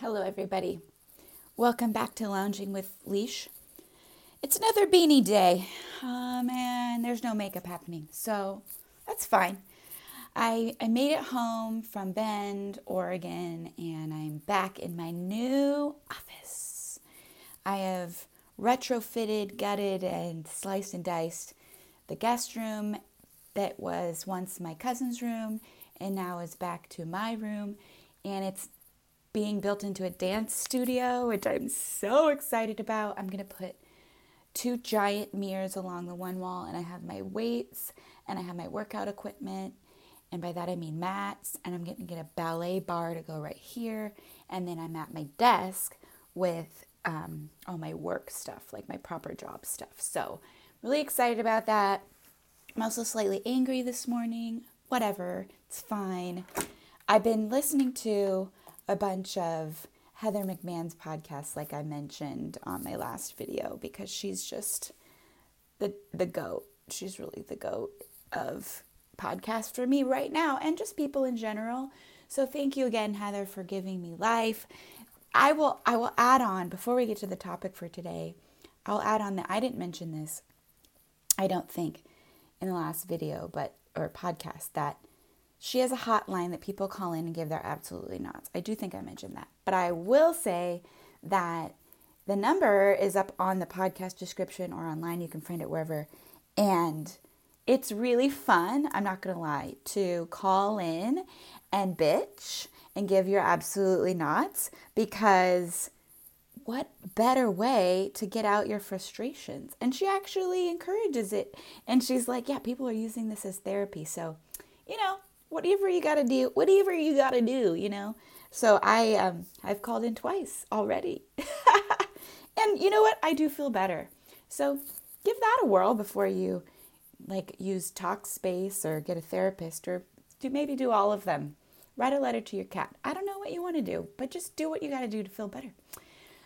Hello, everybody. Welcome back to Lounging with Leash. It's another beanie day. Um, and there's no makeup happening, so that's fine. I, I made it home from Bend, Oregon, and I'm back in my new office. I have retrofitted, gutted, and sliced and diced the guest room that was once my cousin's room and now is back to my room. And it's being built into a dance studio, which I'm so excited about. I'm going to put two giant mirrors along the one wall, and I have my weights and I have my workout equipment. And by that I mean mats, and I'm going to get a ballet bar to go right here. And then I'm at my desk with um, all my work stuff, like my proper job stuff. So, really excited about that. I'm also slightly angry this morning. Whatever, it's fine. I've been listening to a bunch of Heather McMahan's podcasts, like I mentioned on my last video, because she's just the the goat. She's really the goat of podcast for me right now, and just people in general. So thank you again, Heather, for giving me life. I will I will add on before we get to the topic for today. I'll add on that I didn't mention this. I don't think in the last video, but or podcast that she has a hotline that people call in and give their absolutely nots. I do think I mentioned that. But I will say that the number is up on the podcast description or online. You can find it wherever. And it's really fun, I'm not going to lie, to call in and bitch and give your absolutely nots because what better way to get out your frustrations? And she actually encourages it. And she's like, yeah, people are using this as therapy. So, you know, whatever you got to do, whatever you got to do, you know. So I um I've called in twice already. and you know what? I do feel better. So give that a whirl before you like use Talkspace or get a therapist or do maybe do all of them. Write a letter to your cat. I don't know what you want to do, but just do what you got to do to feel better.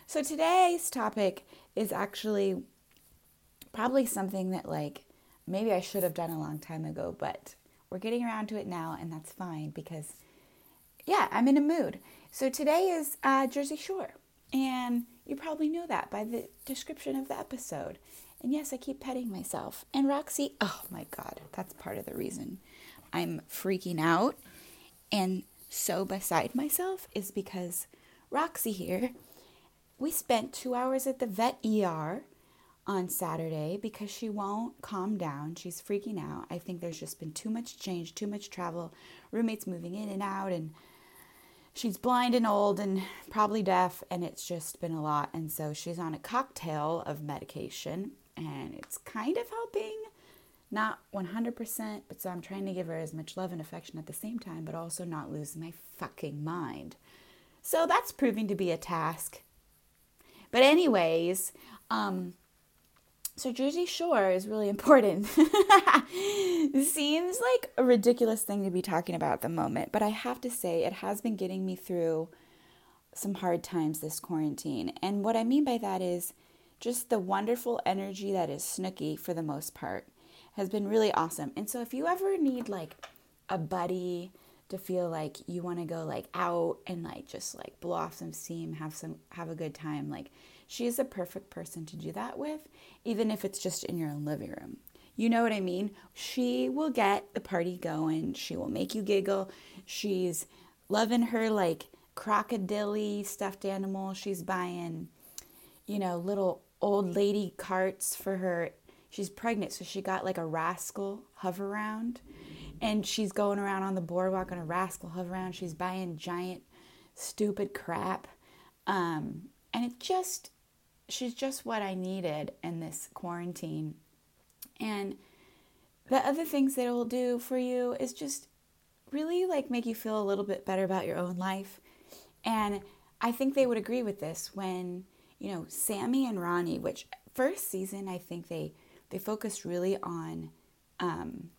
So today's topic is actually probably something that like maybe I should have done a long time ago, but we're getting around to it now, and that's fine because, yeah, I'm in a mood. So today is uh, Jersey Shore, and you probably know that by the description of the episode. And yes, I keep petting myself. And Roxy, oh my God, that's part of the reason I'm freaking out and so beside myself is because Roxy here, we spent two hours at the vet ER on Saturday because she won't calm down. She's freaking out. I think there's just been too much change, too much travel, roommates moving in and out, and she's blind and old and probably deaf, and it's just been a lot. And so she's on a cocktail of medication, and it's kind of helping. Not 100%, but so I'm trying to give her as much love and affection at the same time, but also not lose my fucking mind. So that's proving to be a task. But, anyways, um, so Jersey Shore is really important. Seems like a ridiculous thing to be talking about at the moment, but I have to say it has been getting me through some hard times this quarantine. And what I mean by that is just the wonderful energy that is Snooki for the most part has been really awesome. And so if you ever need like a buddy to feel like you want to go like out and like just like blow off some steam, have some have a good time, like she is a perfect person to do that with, even if it's just in your own living room. You know what I mean? She will get the party going. She will make you giggle. She's loving her like crocodile stuffed animal. She's buying, you know, little old lady carts for her. She's pregnant, so she got like a rascal Hoveround. And she's going around on the boardwalk on a rascal Hoveround. She's buying giant, stupid crap. Um, and it just she's just what I needed in this quarantine. And the other things that it will do for you is just really like make you feel a little bit better about your own life. And I think they would agree with this when, you know, Sammi and Ronnie, which first season I think they they focused really on um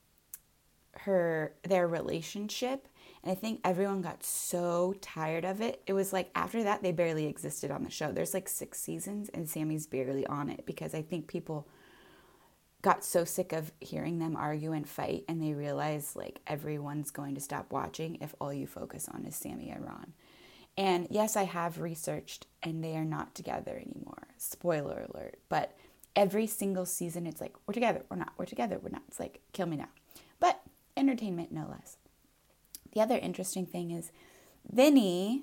her their relationship and I think everyone got so tired of it. It was like after that, they barely existed on the show. There's like six seasons, and Sammi's barely on it because I think people got so sick of hearing them argue and fight, and they realized like everyone's going to stop watching if all you focus on is Sammy and Ron. And yes, I have researched and they are not together anymore. Spoiler alert. But every single season, it's like, we're together, we're not, we're together, we're not. It's like, kill me now. But entertainment, no less. The other interesting thing is Vinny,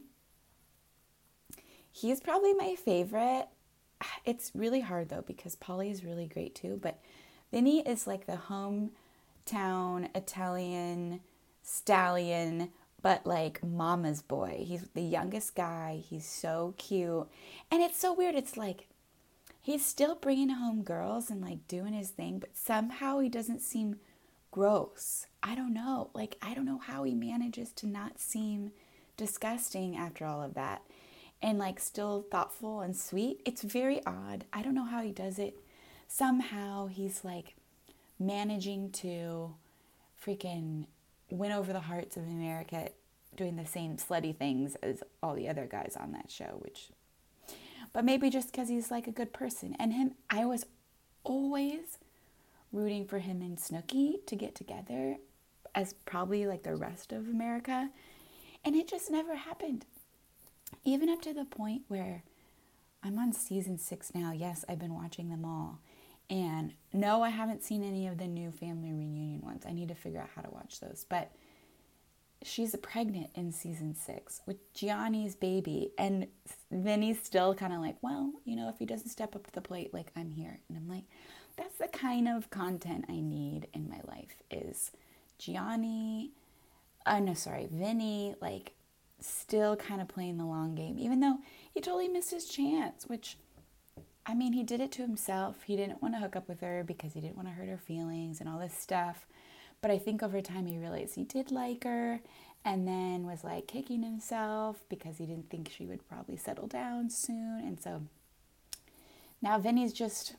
he's probably my favorite. It's really hard though because Pauly is really great too, but Vinny is like the hometown Italian stallion, but like mama's boy. He's the youngest guy. He's so cute. And it's so weird. It's like he's still bringing home girls and like doing his thing, but somehow he doesn't seem gross. I don't know. Like, I don't know how he manages to not seem disgusting after all of that and like still thoughtful and sweet. It's very odd. I don't know how he does it. Somehow he's like managing to freaking win over the hearts of America doing the same slutty things as all the other guys on that show, which but maybe just because he's like a good person. And him, I was always rooting for him and Snooki to get together as probably like the rest of America. And it just never happened. Even up to the point where I'm on season six now. Yes, I've been watching them all. And no, I haven't seen any of the new family reunion ones. I need to figure out how to watch those. But she's pregnant in season six with Jionni's baby. And Vinny's still kind of like, well, you know, if he doesn't step up to the plate, like, I'm here. And I'm like, that's the kind of content I need in my life is Jionni, uh, no, sorry, Vinny, like, still kind of playing the long game, even though he totally missed his chance, which, I mean, he did it to himself. He didn't want to hook up with her because he didn't want to hurt her feelings and all this stuff. But I think over time he realized he did like her and then was like kicking himself because he didn't think she would probably settle down soon. And so now Vinny's just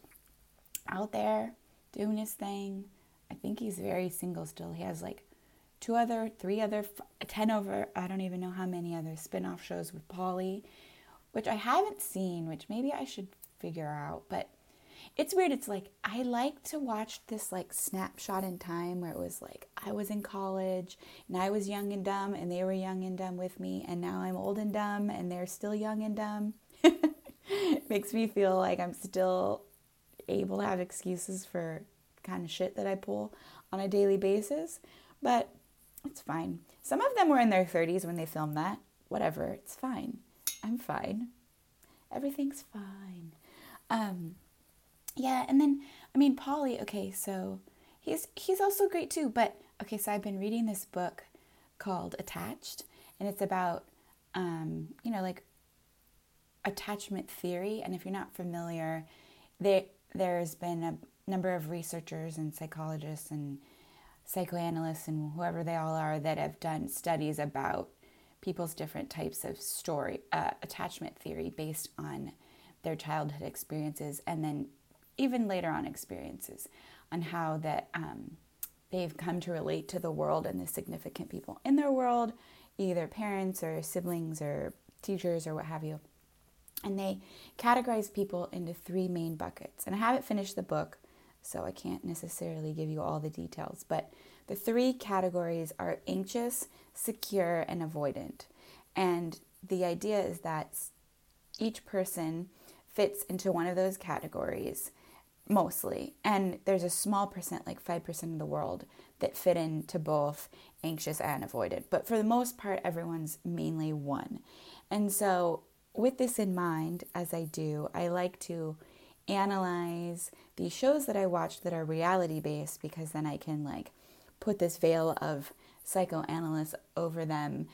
out there doing his thing. I think he's very single still. He has like two other, three other, ten over, I don't even know how many other spin off shows with Pauly, which I haven't seen, which maybe I should figure out. But it's weird. It's like I like to watch this like snapshot in time where it was like I was in college and I was young and dumb and they were young and dumb with me and now I'm old and dumb and they're still young and dumb. Makes me feel like I'm still able to have excuses for kind of shit that I pull on a daily basis, but it's fine. Some of them were in their 30s when they filmed that. Whatever, it's fine. I'm fine. Everything's fine. Um, yeah, and then I mean Pauly, okay, so he's he's also great too, but okay, so I've been reading this book called Attached and it's about um, you know, like attachment theory and if you're not familiar, there there's been a number of researchers and psychologists and psychoanalysts and whoever they all are that have done studies about people's different types of story uh, attachment theory based on their childhood experiences and then even later on experiences on how that um, they've come to relate to the world and the significant people in their world, either parents or siblings or teachers or what have you. And they categorize people into three main buckets. And I haven't finished the book, so I can't necessarily give you all the details. But the three categories are anxious, secure, and avoidant. And the idea is that each person fits into one of those categories mostly. And there's a small percent, like 5% of the world, that fit into both anxious and avoidant. But for the most part, everyone's mainly one. And so, with this in mind, as I do, I like to analyze these shows that I watch that are reality based because then I can like put this veil of psychoanalyst over them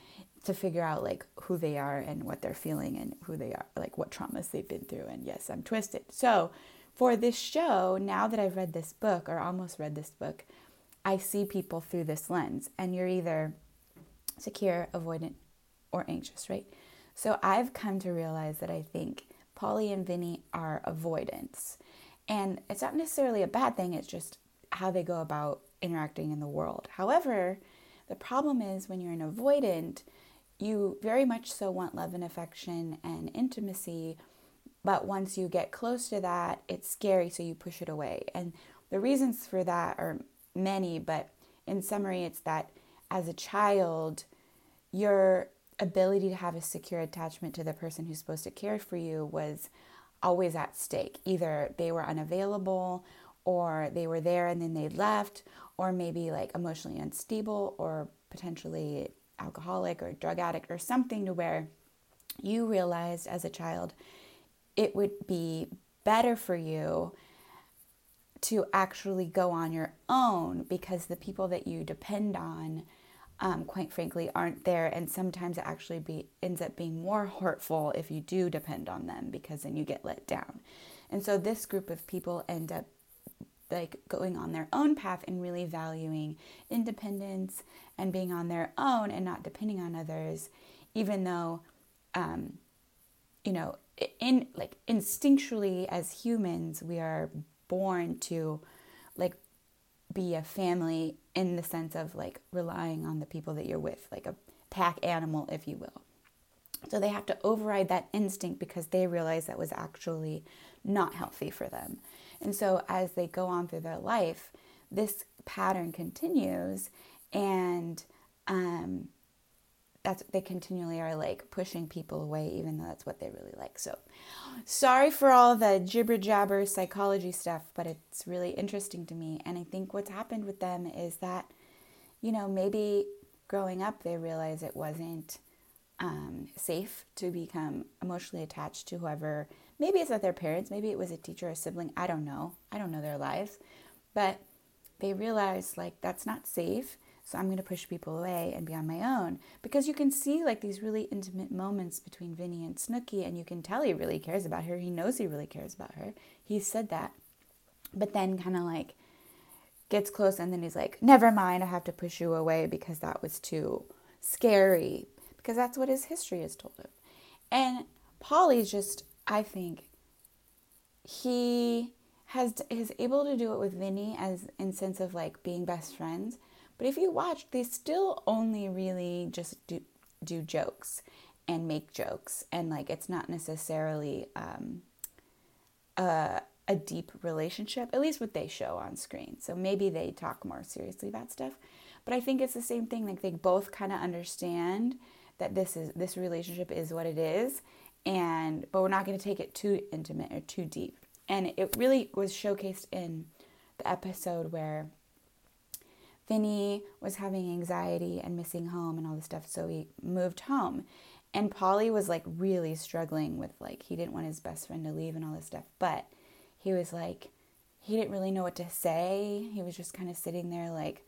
to figure out like who they are and what they're feeling and who they are, like what traumas they've been through. And yes, I'm twisted. So, for this show, now that I've read this book or almost read this book, I see people through this lens. And you're either secure, avoidant, or anxious, right? So I've come to realize that I think Pauly and Vinny are avoidants. And it's not necessarily a bad thing, it's just how they go about interacting in the world. However, the problem is when you're an avoidant, you very much so want love and affection and intimacy but once you get close to that, it's scary, so you push it away. And the reasons for that are many, but in summary, it's that as a child, you're ability to have a secure attachment to the person who's supposed to care for you was always at stake. Either they were unavailable or they were there and then they left, or maybe like emotionally unstable or potentially alcoholic or drug addict or something to where you realized as a child it would be better for you to actually go on your own because the people that you depend on um, quite frankly aren't there. And sometimes it actually be, ends up being more hurtful if you do depend on them because then you get let down. And so this group of people end up like going on their own path and really valuing independence and being on their own and not depending on others even though um, you know in like instinctually as humans we are born to like be a family in the sense of like relying on the people that you're with like a pack animal if you will. So they have to override that instinct because they realize that was actually not healthy for them. And so as they go on through their life, this pattern continues and um, that's they continually are like pushing people away even though that's what they really like so sorry for all the jibber jabber psychology stuff but it's really interesting to me and i think what's happened with them is that you know maybe growing up they realize it wasn't um, safe to become emotionally attached to whoever Maybe it's not their parents, maybe it was a teacher or a sibling. I don't know. I don't know their lives. But they realized like that's not safe. So I'm going to push people away and be on my own because you can see like these really intimate moments between Vinny and Snooki, and you can tell he really cares about her. He knows he really cares about her. He said that. But then kind of like gets close and then he's like, "Never mind, I have to push you away because that was too scary." Because that's what his history has told him. And Pauly's just I think he has is able to do it with Vinny as in sense of like being best friends. But if you watch, they still only really just do do jokes and make jokes, and like it's not necessarily um, a a deep relationship. At least what they show on screen. So maybe they talk more seriously about stuff. But I think it's the same thing. Like they both kind of understand that this is this relationship is what it is, and but we're not going to take it too intimate or too deep. And it really was showcased in the episode where Vinny was having anxiety and missing home and all this stuff, so he moved home. And Pauly was like really struggling with like he didn't want his best friend to leave and all this stuff, but he was like he didn't really know what to say. He was just kind of sitting there like,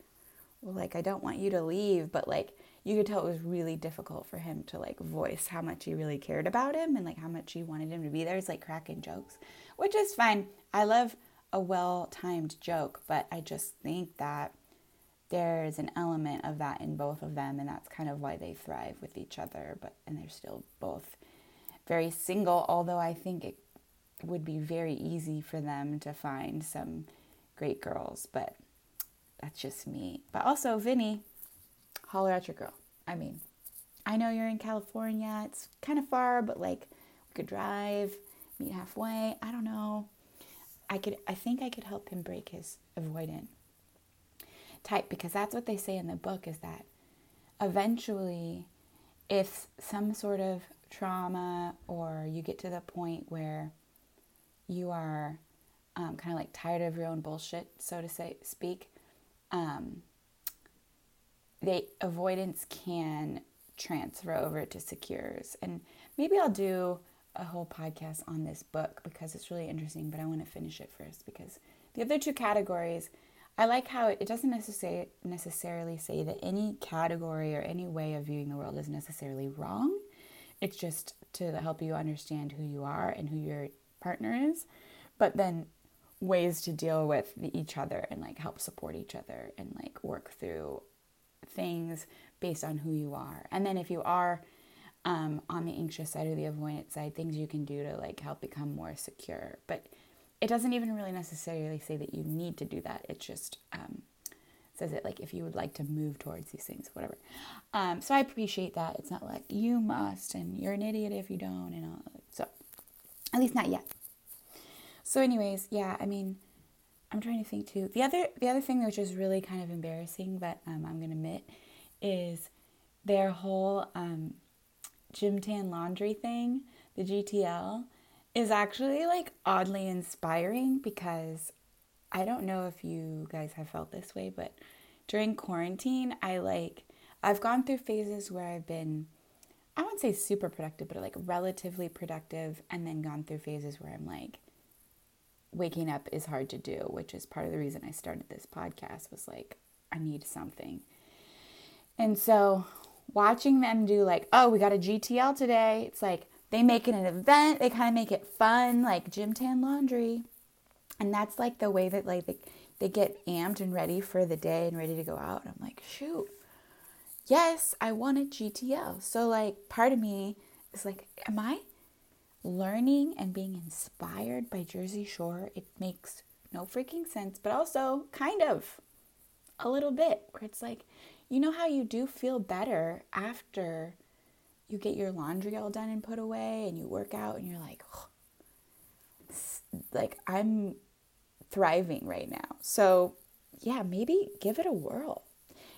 well, like I don't want you to leave, but like you could tell it was really difficult for him to like voice how much he really cared about him and like how much he wanted him to be there. He's like cracking jokes, which is fine. I love a well timed joke, but I just think that there's an element of that in both of them, and that's kind of why they thrive with each other. But and they're still both very single, although I think it would be very easy for them to find some great girls, but that's just me. But also Vinny, holler at your girl. I mean, I know you're in California. It's kind of far, but like we could drive, meet halfway. I don't know. I could I think I could help him break his avoidant type because that's what they say in the book is that eventually if some sort of trauma or you get to the point where you are um, kind of like tired of your own bullshit, so to say, speak, um, they avoidance can transfer over to secures. And maybe I'll do a whole podcast on this book because it's really interesting, but I want to finish it first because the other two categories, I like how it, doesn't necessarily necessarily say that any category or any way of viewing the world is necessarily wrong. It's just to help you understand who you are and who your partner is, but then ways to deal with each other and like help support each other and like work through things based on who you are. And then if you are um, on the anxious side or the avoidant side, things you can do to like help become more secure. But it doesn't even really necessarily say that you need to do that. It just um, says it like if you would like to move towards these things, whatever. Um, so I appreciate that. It's not like you must and you're an idiot if you don't, and all. So at least not yet. So, anyways, yeah, I mean, I'm trying to think too. The other the other thing which is really kind of embarrassing, but um, I'm gonna admit, is their whole um, gym tan laundry thing, the GTL, is actually like oddly inspiring because I don't know if you guys have felt this way, but during quarantine, I like, I've gone through phases where I've been, I wouldn't say super productive, but like relatively productive, and then gone through phases where I'm like, waking up is hard to do, which is part of the reason I started this podcast was like, I need something. And so watching them do like, oh, we got a GTL today, it's like they make it an event, they kind of make it fun, like gym tan laundry. And that's like the way that like they, they get amped and ready for the day and ready to go out. And I'm like, shoot, yes, I want a GTL. So like part of me is like, am I learning and being inspired by Jersey Shore? It makes no freaking sense, but also kind of a little bit where it's like, you know how you do feel better after you get your laundry all done and put away and you work out and you're like, oh, like I'm thriving right now. So, yeah, maybe give it a whirl.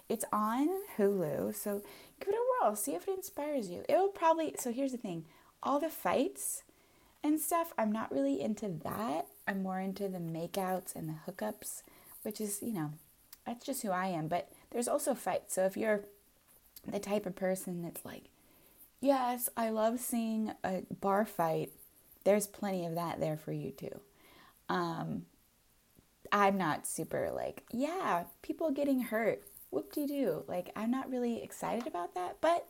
It's on Hulu, so give it a whirl. See if it inspires you. It will probably, so here's the thing all the fights and stuff, I'm not really into that. I'm more into the makeouts and the hookups, which is, you know, that's just who I am. But there's also fights. So if you're the type of person that's like, yes, I love seeing a bar fight, there's plenty of that there for you too. Um, I'm not super like, yeah, people getting hurt, whoop de doo. Like, I'm not really excited about that. But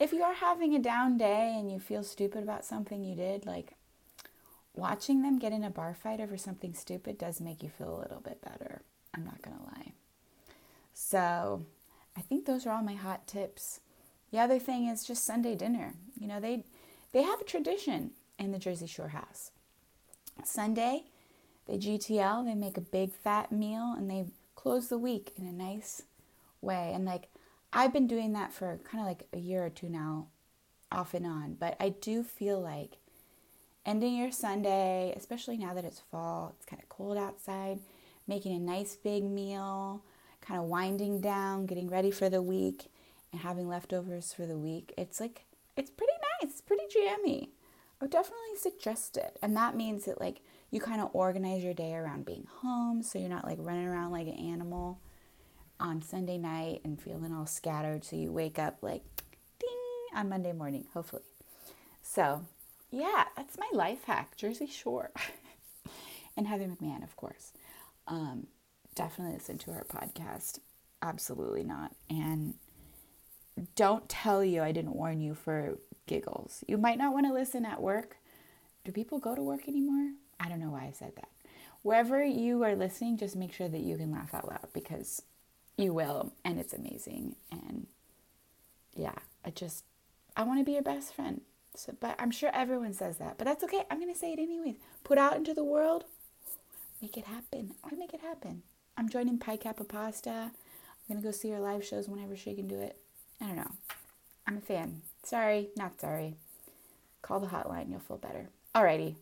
if you are having a down day and you feel stupid about something you did, like, watching them get in a bar fight over something stupid does make you feel a little bit better. I'm not going to lie. So I think those are all my hot tips. The other thing is just Sunday dinner. You know, they they have a tradition in the Jersey Shore house. Sunday, they GTL, they make a big fat meal and they close the week in a nice way. And like I've been doing that for kind of like a year or two now, off and on. But I do feel like ending your Sunday, especially now that it's fall, it's kind of cold outside, making a nice big meal, kind of winding down, getting ready for the week, having leftovers for the week. It's like, it's pretty nice, it's pretty jammy. I would definitely suggest it. And that means that, like, you kind of organize your day around being home so you're not like running around like an animal on Sunday night and feeling all scattered. So you wake up like ding on Monday morning, hopefully. So, yeah, that's my life hack Jersey Shore. and Heather McMahan, of course. Um, definitely listen to her podcast. Absolutely not. And don't tell you I didn't warn you for giggles. You might not want to listen at work. Do people go to work anymore? I don't know why I said that. Wherever you are listening, just make sure that you can laugh out loud because you will, and it's amazing. And yeah, I just, I want to be your best friend. So, but I'm sure everyone says that, but that's okay. I'm going to say it anyways. Put out into the world, make it happen. I make it happen. I'm joining Pi Kappa Pasta. I'm going to go see her live shows whenever she can do it. I don't know. I'm a fan. Sorry, not sorry. Call the hotline, you'll feel better. Alrighty,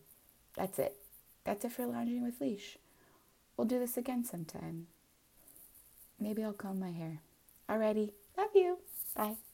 that's it. That's it for lounging with leash. We'll do this again sometime. Maybe I'll comb my hair. Alrighty, love you. Bye.